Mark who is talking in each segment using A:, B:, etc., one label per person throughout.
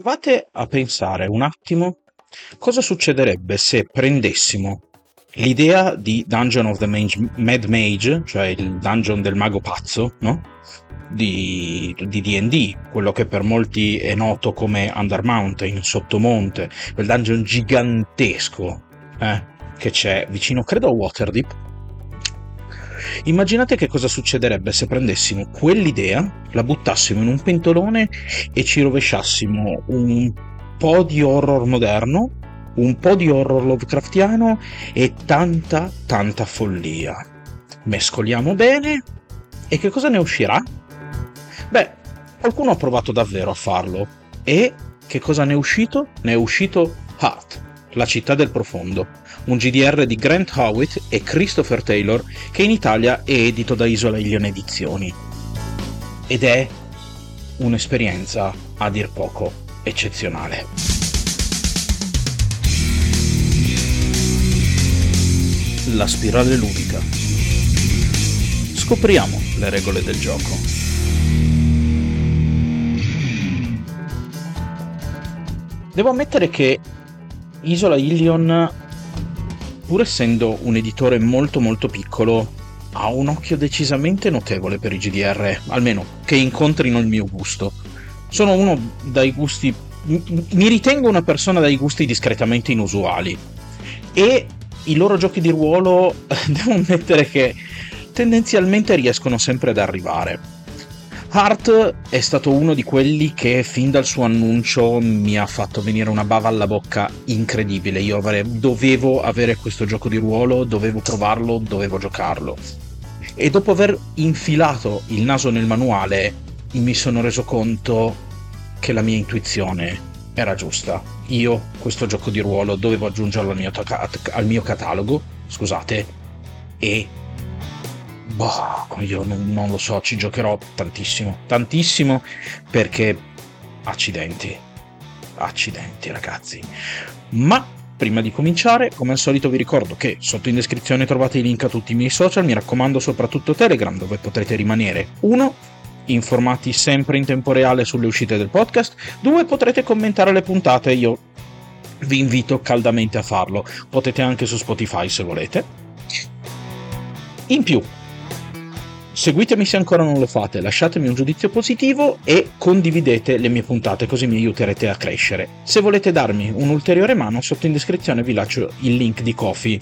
A: Provate a pensare un attimo cosa succederebbe se prendessimo l'idea di Dungeon of the Mage, Mad Mage, cioè il dungeon del mago pazzo, no? Di, di D&D, quello che per molti è noto come Under Mountain, Sottomonte, quel dungeon gigantesco eh, che c'è vicino, credo a Waterdeep. Immaginate che cosa succederebbe se prendessimo quell'idea, la buttassimo in un pentolone e ci rovesciassimo un po' di horror moderno, un po' di horror Lovecraftiano e tanta, tanta follia. Mescoliamo bene e che cosa ne uscirà? Beh, qualcuno ha provato davvero a farlo e che cosa ne è uscito? Ne è uscito Heart, la città del profondo, un GDR di Grant Howitt e Christopher Taylor che in Italia è edito da Isola Ilion Edizioni. Ed è un'esperienza a dir poco eccezionale. La spirale ludica. Scopriamo le regole del gioco. Devo ammettere che Isola Ilion, pur essendo un editore molto molto piccolo, ha un occhio decisamente notevole per i GDR, almeno che incontrino il mio gusto. Sono uno dai gusti. Mi ritengo una persona dai gusti discretamente inusuali. E i loro giochi di ruolo, devo ammettere che tendenzialmente riescono sempre ad arrivare. Hart è stato uno di quelli che fin dal suo annuncio mi ha fatto venire una bava alla bocca incredibile. Io avrei, dovevo avere questo gioco di ruolo, dovevo provarlo, dovevo giocarlo. E dopo aver infilato il naso nel manuale, mi sono reso conto che la mia intuizione era giusta. Io questo gioco di ruolo dovevo aggiungerlo al mio, al mio catalogo, scusate, e boh, io non, non, lo so, ci giocherò tantissimo, tantissimo perché accidenti, accidenti ragazzi. Ma prima di cominciare, come al solito vi ricordo che sotto in descrizione trovate i link a tutti i miei social, mi raccomando soprattutto Telegram dove potrete rimanere uno informati sempre in tempo reale sulle uscite del podcast. Due, potrete commentare le puntate, io vi invito caldamente a farlo. Potete anche su Spotify se volete. In più, seguitemi se ancora non lo fate, lasciatemi un giudizio positivo e condividete le mie puntate così mi aiuterete a crescere. Se volete darmi un'ulteriore mano, sotto in descrizione vi lascio il link di Kofi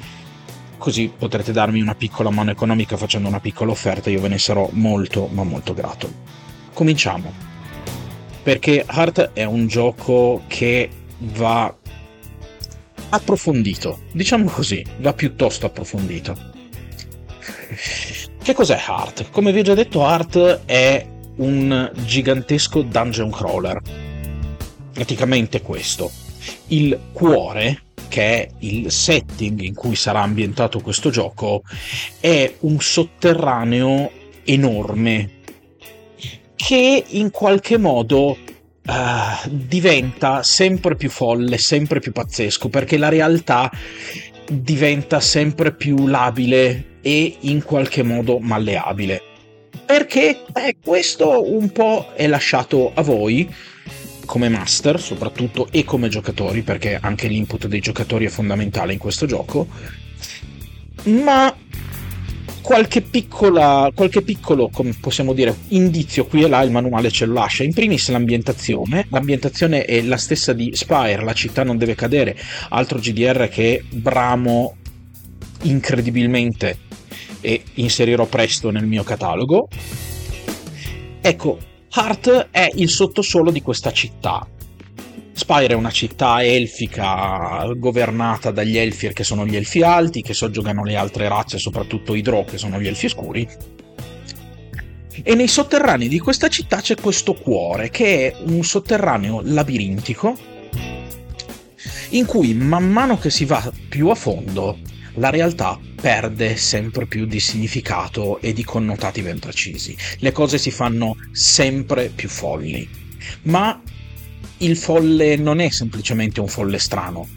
A: così potrete darmi una piccola mano economica facendo una piccola offerta, io ve ne sarò molto ma molto grato. Cominciamo. Perché Heart è un gioco che va approfondito, diciamo così, va piuttosto approfondito. Che cos'è Heart? Come vi ho già detto, Heart è un gigantesco dungeon crawler. Praticamente questo. Il cuore che è il setting in cui sarà ambientato questo gioco, è un sotterraneo enorme che in qualche modo uh, diventa sempre più folle, sempre più pazzesco, perché la realtà diventa sempre più labile e in qualche modo malleabile. Perché eh, questo un po' è lasciato a voi come master soprattutto e come giocatori, perché anche l'input dei giocatori è fondamentale in questo gioco, ma qualche, piccola, qualche piccolo, come possiamo dire, indizio qui e là il manuale ce lo lascia. In primis l'ambientazione, l'ambientazione è la stessa di Spire, la città non deve cadere, altro GDR che bramo incredibilmente e inserirò presto nel mio catalogo. Ecco, Heart è il sottosuolo di questa città. Spire è una città elfica governata dagli Elfir che sono gli Elfi alti, che soggiogano le altre razze, soprattutto i Drow che sono gli Elfi scuri. E nei sotterranei di questa città c'è questo cuore, che è un sotterraneo labirintico, in cui man mano che si va più a fondo la realtà perde sempre più di significato e di connotati ben precisi. Le cose si fanno sempre più folli. Ma il folle non è semplicemente un folle strano.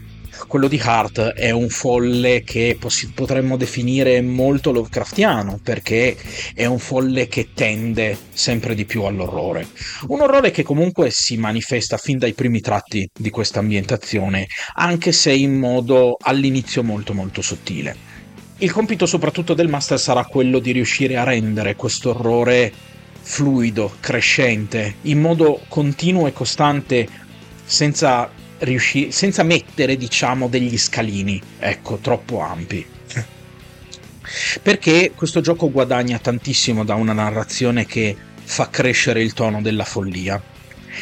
A: quello di Hart è un folle che potremmo definire molto Lovecraftiano, perché è un folle che tende sempre di più all'orrore. Un orrore che comunque si manifesta fin dai primi tratti di questa ambientazione, anche se in modo all'inizio molto molto sottile. Il compito soprattutto del master sarà quello di riuscire a rendere questo orrore fluido, crescente, in modo continuo e costante, senza riuscire, senza mettere, diciamo, degli scalini, ecco, troppo ampi. Perché questo gioco guadagna tantissimo da una narrazione che fa crescere il tono della follia.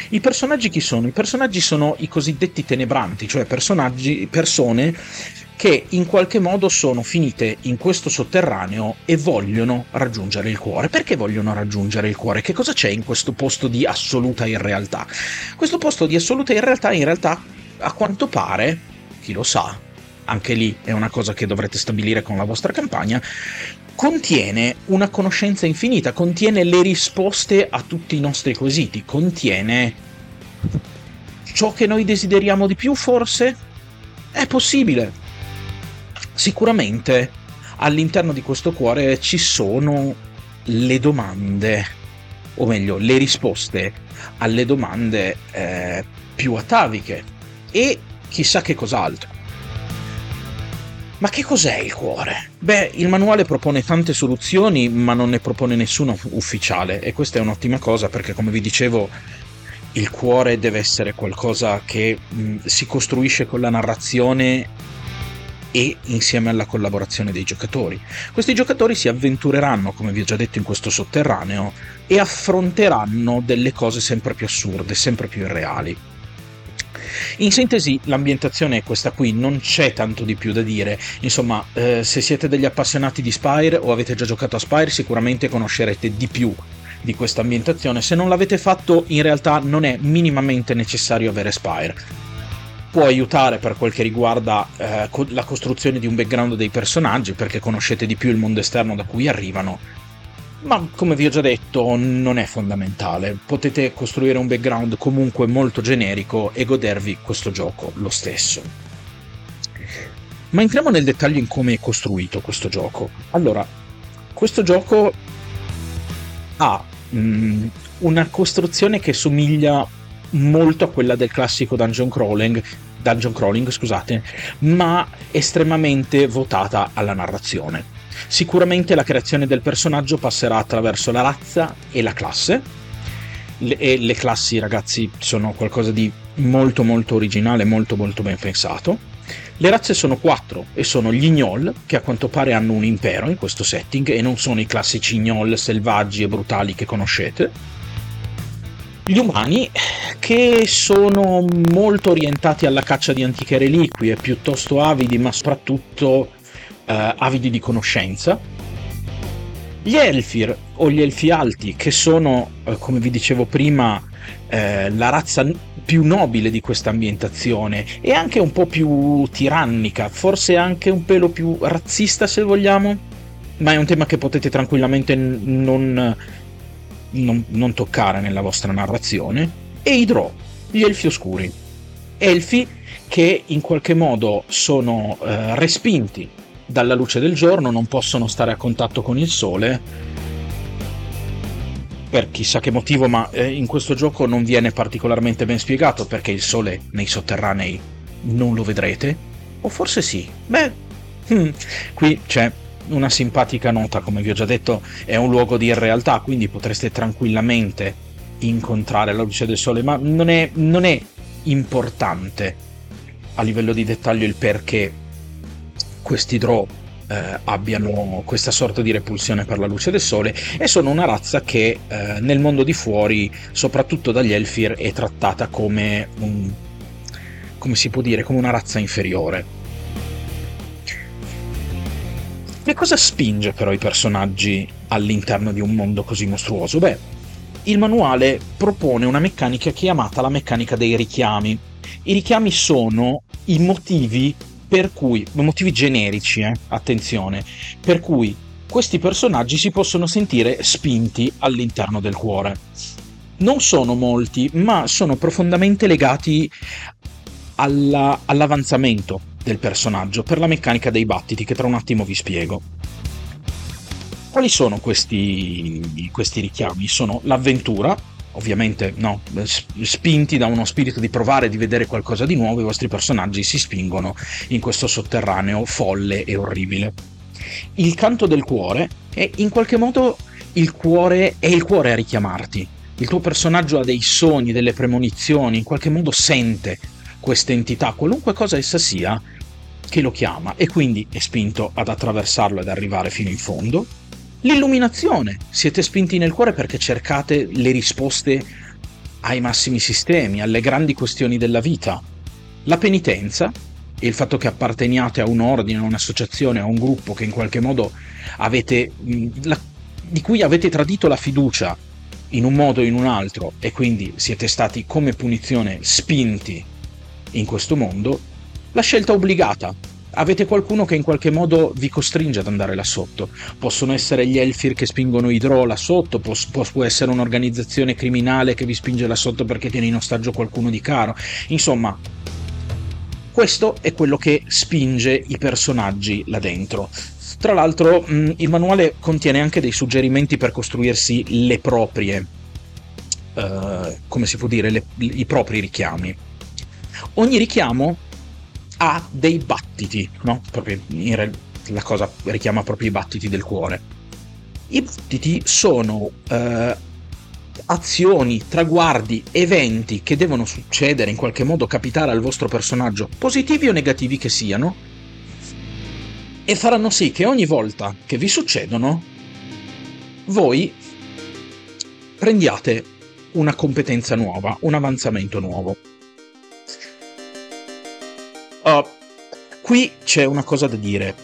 A: I personaggi chi sono? I personaggi sono i cosiddetti tenebranti, cioè personaggi, persone che in qualche modo sono finite in questo sotterraneo e vogliono raggiungere il cuore. Perché vogliono raggiungere il cuore? Che cosa c'è in questo posto di assoluta irrealtà? Questo posto di assoluta irrealtà in realtà a quanto pare, chi lo sa, anche lì è una cosa che dovrete stabilire con la vostra campagna, contiene una conoscenza infinita, contiene le risposte a tutti i nostri quesiti, contiene ciò che noi desideriamo di più forse? È possibile, Sicuramente all'interno di questo cuore ci sono le domande, o meglio, le risposte alle domande eh, più ataviche e chissà che cos'altro. Ma che cos'è il cuore? Beh, il manuale propone tante soluzioni, ma non ne propone nessuna ufficiale e questa è un'ottima cosa perché, come vi dicevo, il cuore deve essere qualcosa che mh, si costruisce con la narrazione e insieme alla collaborazione dei giocatori. Questi giocatori si avventureranno, come vi ho già detto, in questo sotterraneo e affronteranno delle cose sempre più assurde, sempre più irreali. In sintesi, l'ambientazione è questa qui, non c'è tanto di più da dire. Insomma, eh, se siete degli appassionati di Spire o avete già giocato a Spire, sicuramente conoscerete di più di questa ambientazione. Se non l'avete fatto, in realtà non è minimamente necessario avere Spire può aiutare per quel che riguarda eh, la costruzione di un background dei personaggi, perché conoscete di più il mondo esterno da cui arrivano. Ma come vi ho già detto, non è fondamentale. Potete costruire un background comunque molto generico e godervi questo gioco lo stesso. Ma entriamo nel dettaglio in come è costruito questo gioco. Allora, questo gioco ha mh, mm, una costruzione che somiglia molto a quella del classico dungeon crawling, dungeon crawling scusate, ma estremamente votata alla narrazione. Sicuramente la creazione del personaggio passerà attraverso la razza e la classe. Le, e le classi, ragazzi, sono qualcosa di molto molto originale, molto molto ben pensato. Le razze sono quattro e sono gli Gnoll, che a quanto pare hanno un impero in questo setting e non sono i classici Gnoll selvaggi e brutali che conoscete gli umani che sono molto orientati alla caccia di antiche reliquie, piuttosto avidi, ma soprattutto eh, avidi di conoscenza. Gli Elfir o gli Elfi Alti, che sono, eh, come vi dicevo prima, eh, la razza più nobile di questa ambientazione e anche un po' più tirannica, forse anche un pelo più razzista se vogliamo, ma è un tema che potete tranquillamente non non, non toccare nella vostra narrazione, e i Drow, gli elfi oscuri. Elfi che in qualche modo sono eh, respinti dalla luce del giorno, non possono stare a contatto con il sole, per chissà che motivo, ma eh, in questo gioco non viene particolarmente ben spiegato perché il sole nei sotterranei non lo vedrete. O forse sì. Beh, hmm, qui c'è una simpatica nota, come vi ho già detto, è un luogo di irrealtà, quindi potreste tranquillamente incontrare la luce del sole, ma non è, non è importante a livello di dettaglio il perché questi draw eh, abbiano questa sorta di repulsione per la luce del sole e sono una razza che eh, nel mondo di fuori, soprattutto dagli Elfir, è trattata come un, come si può dire, come una razza inferiore Che cosa spinge però i personaggi all'interno di un mondo così mostruoso? Beh, il manuale propone una meccanica chiamata la meccanica dei richiami. I richiami sono i motivi per cui, motivi generici, eh, attenzione, per cui questi personaggi si possono sentire spinti all'interno del cuore. Non sono molti, ma sono profondamente legati alla, all'avanzamento, del personaggio per la meccanica dei battiti che tra un attimo vi spiego. Quali sono questi, questi richiami? Sono l'avventura, ovviamente no, spinti da uno spirito di provare, di vedere qualcosa di nuovo, i vostri personaggi si spingono in questo sotterraneo folle e orribile. Il canto del cuore è in qualche modo il cuore, è il cuore a richiamarti. Il tuo personaggio ha dei sogni, delle premonizioni, in qualche modo sente questa entità, qualunque cosa essa sia, che lo chiama e quindi è spinto ad attraversarlo ed arrivare fino in fondo. L'illuminazione, siete spinti nel cuore perché cercate le risposte ai massimi sistemi, alle grandi questioni della vita. La penitenza e il fatto che apparteniate a un ordine, a un'associazione, a un gruppo che in qualche modo avete, la, di cui avete tradito la fiducia in un modo o in un altro e quindi siete stati come punizione spinti in questo mondo, la scelta obbligata. Avete qualcuno che in qualche modo vi costringe ad andare là sotto. Possono essere gli Elfir che spingono i Drow là sotto, può, può essere un'organizzazione criminale che vi spinge là sotto perché tiene in ostaggio qualcuno di caro. Insomma, questo è quello che spinge i personaggi là dentro. Tra l'altro, il manuale contiene anche dei suggerimenti per costruirsi le proprie, uh, come si può dire, le, i propri richiami ogni richiamo ha dei battiti, no? Proprio in, la cosa richiama proprio i battiti del cuore. I battiti sono eh, azioni, traguardi, eventi che devono succedere, in qualche modo capitare al vostro personaggio, positivi o negativi che siano, e faranno sì che ogni volta che vi succedono, voi prendiate una competenza nuova, un avanzamento nuovo. Uh, qui c'è una cosa da dire.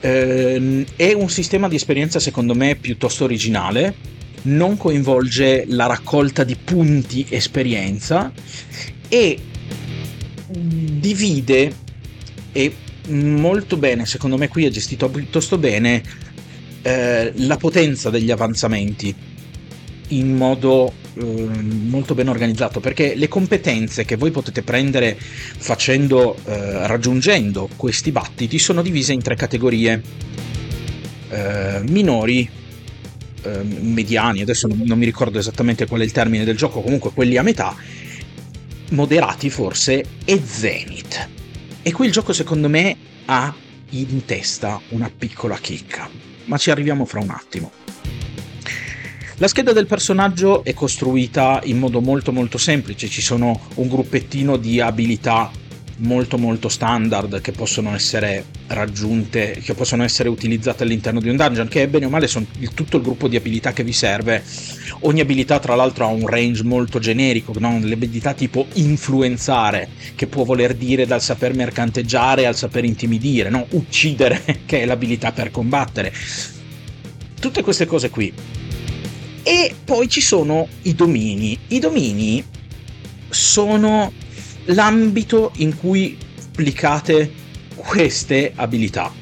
A: Uh, è un sistema di esperienza secondo me piuttosto originale, non coinvolge la raccolta di punti esperienza e divide e molto bene, secondo me qui è gestito piuttosto bene eh, la potenza degli avanzamenti in modo eh, molto ben organizzato perché le competenze che voi potete prendere facendo eh, raggiungendo questi battiti sono divise in tre categorie. Eh, minori eh, mediani adesso non, non mi ricordo esattamente qual è il termine del gioco comunque quelli a metà moderati forse e zenith. E qui il gioco secondo me ha in testa una piccola chicca. Ma ci arriviamo fra un attimo la scheda del personaggio è costruita in modo molto molto semplice, ci sono un gruppettino di abilità molto molto standard che possono essere raggiunte, che possono essere utilizzate all'interno di un dungeon, che bene o male sono il, tutto il gruppo di abilità che vi serve. Ogni abilità tra l'altro ha un range molto generico, no? le abilità tipo influenzare, che può voler dire dal saper mercanteggiare al saper intimidire, no? uccidere, che è l'abilità per combattere. Tutte queste cose qui e poi ci sono i domini. I domini sono l'ambito in cui applicate queste abilità.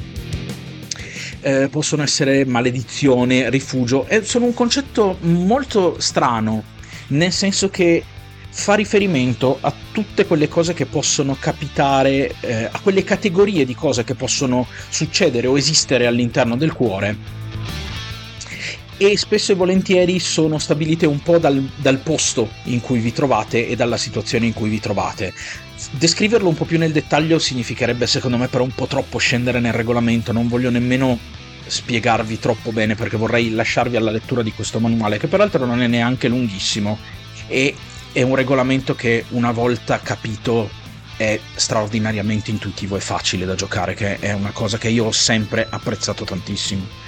A: Eh, possono essere maledizione, rifugio, e sono un concetto molto strano, nel senso che fa riferimento a tutte quelle cose che possono capitare, eh, a quelle categorie di cose che possono succedere o esistere all'interno del cuore e spesso e volentieri sono stabilite un po' dal, dal, posto in cui vi trovate e dalla situazione in cui vi trovate. Descriverlo un po' più nel dettaglio significherebbe secondo me però un po' troppo scendere nel regolamento, non voglio nemmeno spiegarvi troppo bene perché vorrei lasciarvi alla lettura di questo manuale che peraltro non è neanche lunghissimo e è un regolamento che una volta capito è straordinariamente intuitivo e facile da giocare che è una cosa che io ho sempre apprezzato tantissimo.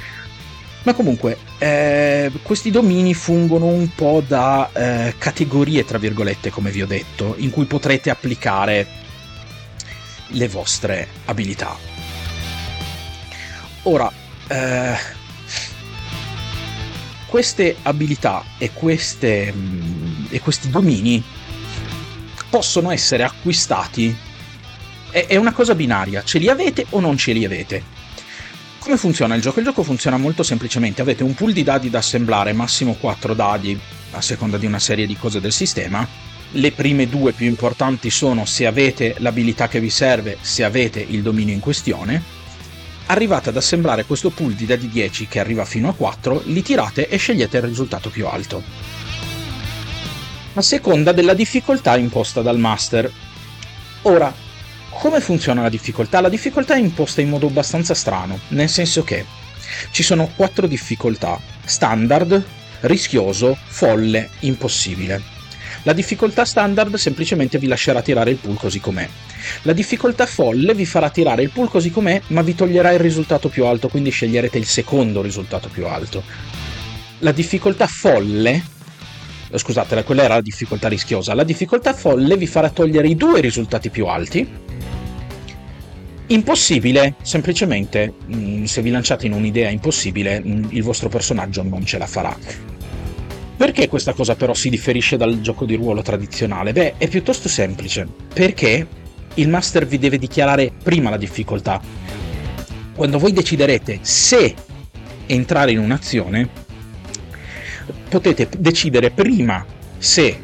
A: Ma comunque, eh, questi domini fungono un po' da eh, categorie, tra virgolette, come vi ho detto, in cui potrete applicare le vostre abilità. Ora, eh, queste abilità e, queste, mh, mm, e questi domini possono essere acquistati. È, è una cosa binaria, ce li avete o non ce li avete come funziona il gioco? Il gioco funziona molto semplicemente, avete un pool di dadi da assemblare, massimo 4 dadi a seconda di una serie di cose del sistema, Le prime due più importanti sono se avete l'abilità che vi serve, se avete il dominio in questione. Arrivate ad assemblare questo pool di dadi 10 che arriva fino a 4, li tirate e scegliete il risultato più alto. A seconda della difficoltà imposta dal master. Ora, come funziona la difficoltà? La difficoltà è imposta in modo abbastanza strano, nel senso che ci sono quattro difficoltà: standard, rischioso, folle, impossibile. La difficoltà standard semplicemente vi lascerà tirare il pool così com'è. La difficoltà folle vi farà tirare il pool così com'è, ma vi toglierà il risultato più alto, quindi sceglierete il secondo risultato più alto. La difficoltà folle scusate, quella era la difficoltà rischiosa. La difficoltà folle vi farà togliere i due risultati più alti. Impossibile, semplicemente, mm, se vi lanciate in un'idea impossibile, mm, il vostro personaggio non ce la farà. Perché questa cosa però si differisce dal gioco di ruolo tradizionale? Beh, è piuttosto semplice. Perché il master vi deve dichiarare prima la difficoltà. Quando voi deciderete se entrare in un'azione, potete decidere prima se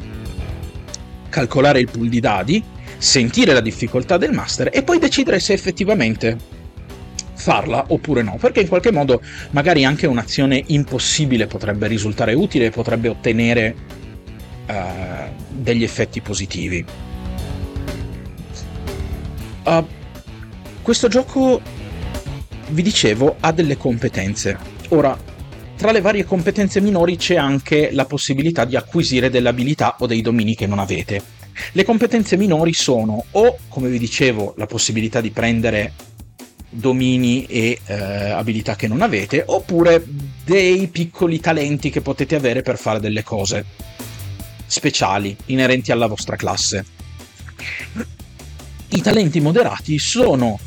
A: calcolare il pool di dadi, sentire la difficoltà del master e poi decidere se effettivamente farla oppure no, perché in qualche modo magari anche un'azione impossibile potrebbe risultare utile e potrebbe ottenere uh, degli effetti positivi. Uh, questo gioco, vi dicevo, ha delle competenze. Ora, tra le varie competenze minori c'è anche la possibilità di acquisire delle abilità o dei domini che non avete. Le competenze minori sono o, come vi dicevo, la possibilità di prendere domini e eh, abilità che non avete, oppure dei piccoli talenti che potete avere per fare delle cose speciali inerenti alla vostra classe. I talenti moderati sono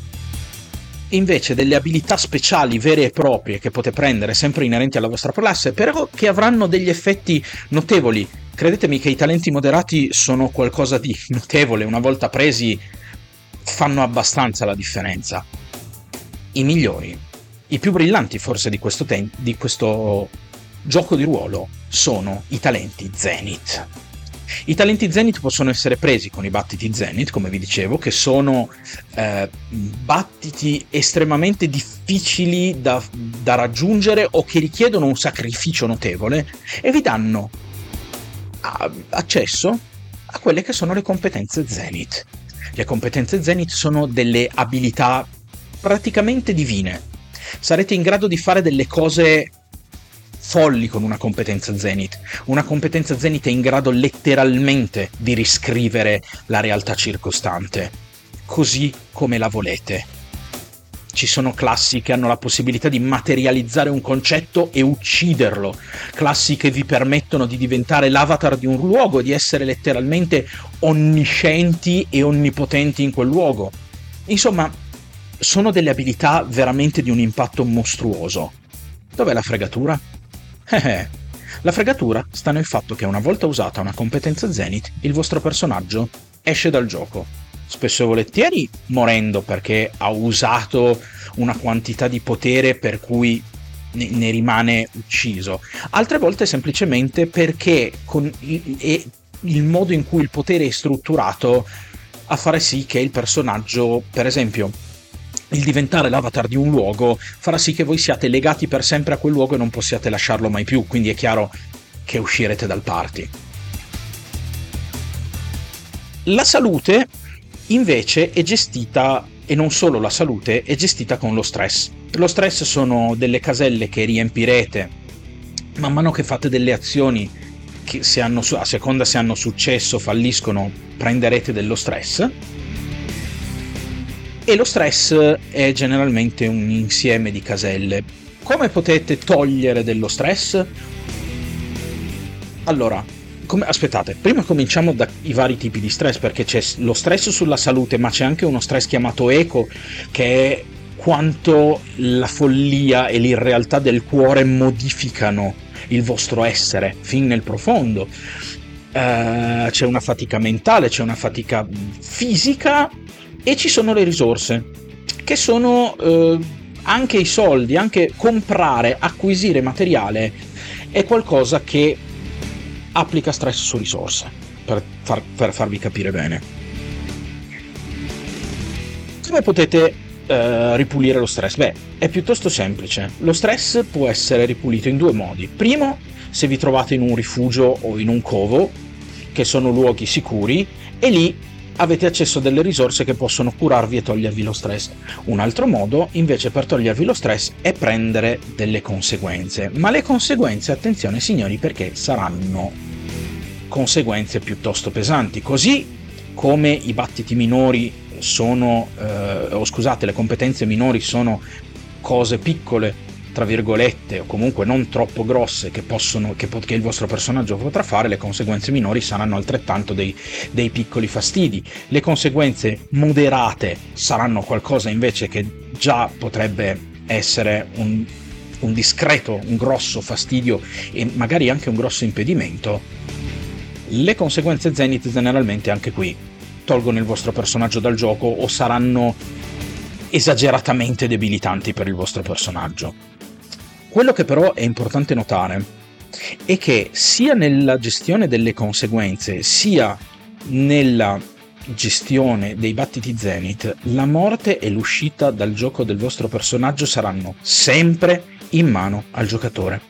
A: invece delle abilità speciali vere e proprie che potete prendere sempre inerenti alla vostra classe, però che avranno degli effetti notevoli. Credetemi che i talenti moderati sono qualcosa di notevole, una volta presi fanno abbastanza la differenza i migliori, i più brillanti forse di questo, ten- di questo gioco di ruolo sono i talenti Zenith. I talenti Zenith possono essere presi con i battiti Zenith, come vi dicevo, che sono eh, battiti estremamente difficili da, da, raggiungere o che richiedono un sacrificio notevole e vi danno a, accesso a quelle che sono le competenze Zenith. Le competenze Zenith sono delle abilità praticamente divine. Sarete in grado di fare delle cose folli con una competenza Zenith. Una competenza Zenith è in grado letteralmente di riscrivere la realtà circostante, così come la volete. Ci sono classi che hanno la possibilità di materializzare un concetto e ucciderlo, classi che vi permettono di diventare l'avatar di un luogo, di essere letteralmente onniscienti e onnipotenti in quel luogo. Insomma, sono delle abilità veramente di un impatto mostruoso. Dov'è la fregatura? Eh, la fregatura sta nel fatto che una volta usata una competenza Zenith, il vostro personaggio esce dal gioco. Spesso e volentieri morendo perché ha usato una quantità di potere per cui ne, rimane ucciso. Altre volte semplicemente perché con il modo in cui il potere è strutturato a fare sì che il personaggio, per esempio, il diventare l'avatar di un luogo farà sì che voi siate legati per sempre a quel luogo e non possiate lasciarlo mai più, quindi è chiaro che uscirete dal party. La salute invece è gestita, e non solo la salute, è gestita con lo stress. Lo stress sono delle caselle che riempirete man mano che fate delle azioni che hanno, a seconda se hanno successo, falliscono, prenderete dello stress e lo stress è generalmente un insieme di caselle. Come potete togliere dello stress? Allora, come, aspettate, prima cominciamo dai vari tipi di stress, perché c'è lo stress sulla salute, ma c'è anche uno stress chiamato eco, che è quanto la follia e l'irrealtà del cuore modificano il vostro essere fin nel profondo. Uh, c'è una fatica mentale, c'è una fatica fisica e ci sono le risorse, che sono eh, anche i soldi, anche comprare, acquisire materiale è qualcosa che applica stress su risorse. per, far, per farvi capire bene. Come potete eh, ripulire lo stress? Beh, è piuttosto semplice. Lo stress può essere ripulito in due modi. Primo, se vi trovate in un rifugio o in un covo, che sono luoghi sicuri, e lì avete accesso a delle risorse che possono curarvi e togliervi lo stress. Un altro modo, invece, per togliervi lo stress è prendere delle conseguenze. Ma le conseguenze, attenzione signori, perché saranno conseguenze piuttosto pesanti. Così come i battiti minori sono, eh, o scusate, le competenze minori sono cose piccole tra virgolette, o comunque non troppo grosse che, possono, che, che, il vostro personaggio potrà fare, le conseguenze minori saranno altrettanto dei, dei piccoli fastidi. Le conseguenze moderate saranno qualcosa invece che già potrebbe essere un, un discreto, un grosso fastidio e magari anche un grosso impedimento. Le conseguenze Zenith generalmente anche qui tolgono il vostro personaggio dal gioco o saranno esageratamente debilitanti per il vostro personaggio. Quello che però è importante notare è che sia nella gestione delle conseguenze, sia nella gestione dei battiti Zenith, la morte e l'uscita dal gioco del vostro personaggio saranno sempre in mano al giocatore.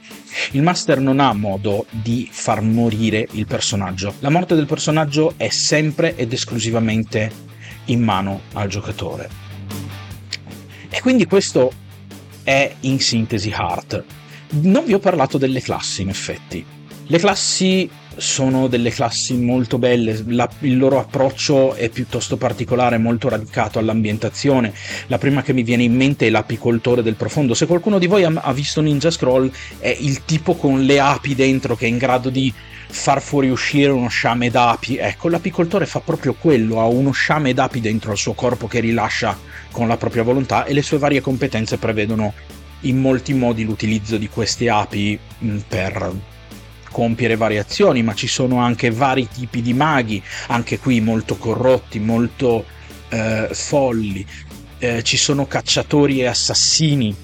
A: Il master non ha modo di far morire il personaggio. La morte del personaggio è sempre ed esclusivamente in mano al giocatore. E quindi questo è in sintesi Heart. Non vi ho parlato delle classi in effetti. Le classi sono delle classi molto belle, la, il loro approccio è piuttosto particolare, molto radicato all'ambientazione. La prima che mi viene in mente è l'apicoltore del profondo. Se qualcuno di voi ha, ha visto Ninja Scroll, è il tipo con le api dentro che è in grado di far fuoriuscire uno sciame d'api. Ecco, l'apicoltore fa proprio quello, ha uno sciame d'api dentro al suo corpo che rilascia con la propria volontà e le sue varie competenze prevedono in molti modi l'utilizzo di queste api mm, per compiere variazioni, ma ci sono anche vari tipi di maghi, anche qui molto corrotti, molto eh, folli. Eh, ci sono cacciatori e assassini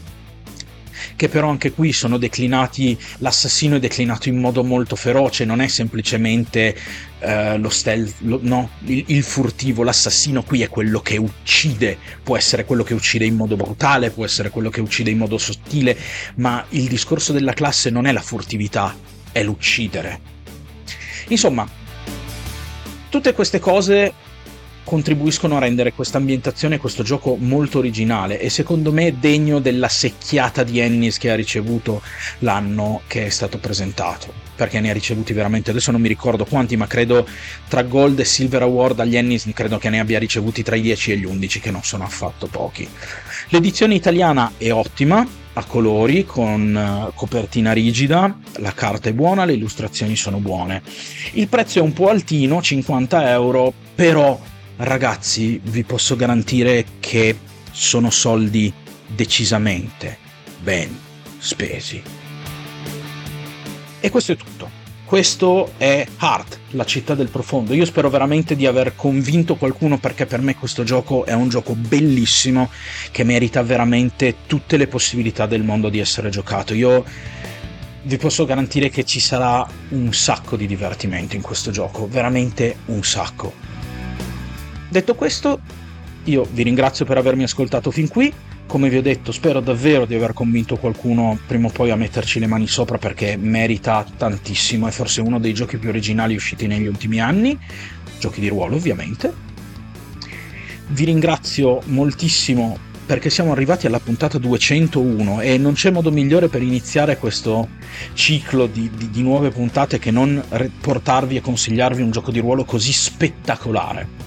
A: che però anche qui sono declinati, l'assassino è declinato in modo molto feroce, non è semplicemente uh, lo stealth, lo, no, il, il, furtivo, l'assassino qui è quello che uccide, può essere quello che uccide in modo brutale, può essere quello che uccide in modo sottile, ma il discorso della classe non è la furtività, è l'uccidere. Insomma, tutte queste cose contribuiscono a rendere questa ambientazione questo gioco molto originale e secondo me degno della secchiata di Ennis che ha ricevuto l'anno che è stato presentato perché ne ha ricevuti veramente adesso non mi ricordo quanti ma credo tra Gold e Silver Award agli Ennis credo che ne abbia ricevuti tra i 10 e gli 11 che non sono affatto pochi l'edizione italiana è ottima a colori con eh, copertina rigida, la carta è buona, le illustrazioni sono buone. Il prezzo è un po' altino, 50 euro, però ragazzi, vi posso garantire che sono soldi decisamente ben spesi. E questo è tutto. Questo è Heart, la città del profondo. Io spero veramente di aver convinto qualcuno perché per me questo gioco è un gioco bellissimo che merita veramente tutte le possibilità del mondo di essere giocato. Io vi posso garantire che ci sarà un sacco di divertimento in questo gioco, veramente un sacco. Detto questo, io vi ringrazio per avermi ascoltato fin qui. Come vi ho detto, spero davvero di aver convinto qualcuno prima o poi a metterci le mani sopra perché merita tantissimo. È forse uno dei giochi più originali usciti negli ultimi anni. Giochi di ruolo, ovviamente. Vi ringrazio moltissimo perché siamo arrivati alla puntata 201 e non c'è modo migliore per iniziare questo ciclo di, di, di nuove puntate che non portarvi e consigliarvi un gioco di ruolo così spettacolare.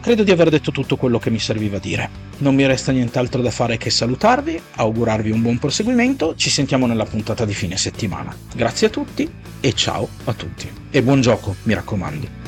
A: Credo di aver detto tutto quello che mi serviva dire. Non mi resta nient'altro da fare che salutarvi, augurarvi un buon proseguimento, ci sentiamo nella puntata di fine settimana. Grazie a tutti e ciao a tutti. E buon gioco, mi raccomando.